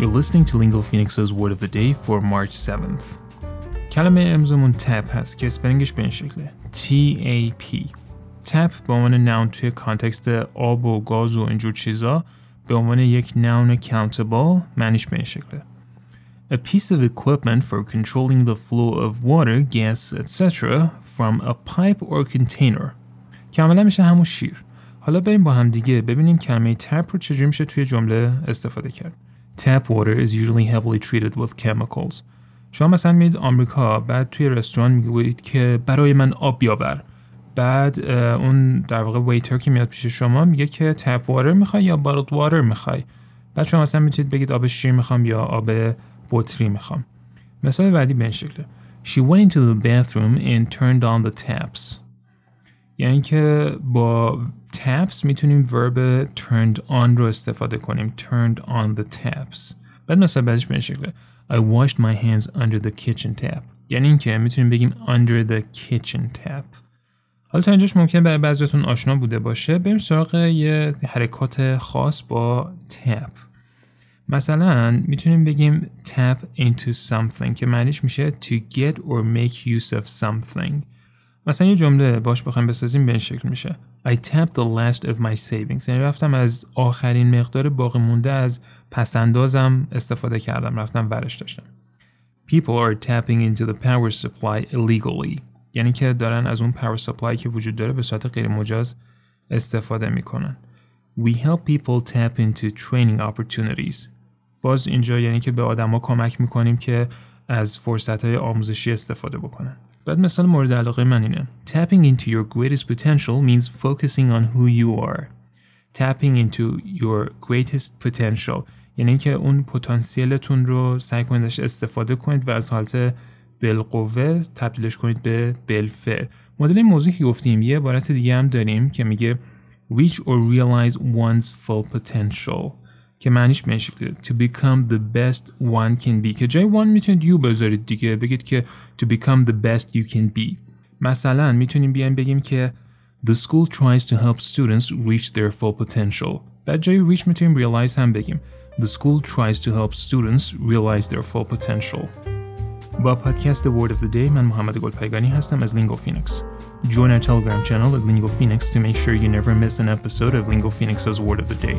You're listening to Lingo Phoenix's Word of the Day for March 7th. کلمه امروزمون تپ هست که اسپلینگش به این شکله T-A-P تپ به عنوان ناون توی کانتکست آب و گاز و اینجور چیزا به عنوان یک ناون countable معنیش به این شکله A piece of equipment for controlling the flow of water, gas, etc. from a pipe or container. کاملا میشه همون شیر. حالا بریم با هم دیگه ببینیم کلمه تپ رو چجوری میشه توی جمله استفاده کرد. Tap water is usually heavily treated with chemicals. شما مثلا میید آمریکا بعد توی رستوران میگویید که برای من آب بیاور بعد اون در واقع ویتر که میاد پیش شما میگه که تپ واتر میخوای یا بارد واتر میخوای بعد شما مثلا میتونید بگید آب شیر میخوام یا آب بطری میخوام مثال بعدی به این شکله She went into the bathroom and turned on the taps یعنی که با taps می‌تونیم verb turned on رو استفاده کنیم. Turned on the taps. بعد مثال بعدیش به شکله. I washed my hands under the kitchen tap. یعنی اینکه می‌تونیم بگیم under the kitchen tap. حالا تا اینجاش ممکن برای بعضیتون آشنا بوده باشه. بریم سراغ یه حرکات خاص با tap. مثلا می‌تونیم بگیم tap into something که معنیش میشه to get or make use of something. مثلا یه جمله باش بخوایم بسازیم به این شکل میشه. I tapped the last of my savings. یعنی رفتم از آخرین مقدار باقی مونده از پسندازم استفاده کردم رفتم ورش داشتم. People are tapping into the power supply illegally. یعنی که دارن از اون power supply که وجود داره به صورت غیر مجاز استفاده می‌کنن. We help people tap into training opportunities. باز اینجا یعنی که به آدما کمک می‌کنیم که از فرصت های آموزشی استفاده بکنن. بعد مثال مورد علاقه من اینه Tapping into your greatest potential means focusing on who you are. Tapping into your greatest potential. یعنی که اون پتانسیلتون رو سعی کنید استفاده کنید و از حالت بالقوه تبدیلش کنید به بالفعل. مدل این موضوع که گفتیم یه عبارت دیگه هم داریم که میگه reach or realize one's full potential. که معنیش به شکلی to become the best one can be که جای one میتونید you بذارید دیگه بگید که to become the best you can be مثلا میتونیم بیایم بگیم که the school tries to help students reach their full potential بعد جای reach میتونیم realize هم بگیم the school tries to help students realize their full potential با پادکست Word of the Day من محمد گلپایگانی هستم از Lingo Phoenix. Join our Telegram channel at Lingo Phoenix to make sure you never miss an episode of Lingo Phoenix's Word of the Day.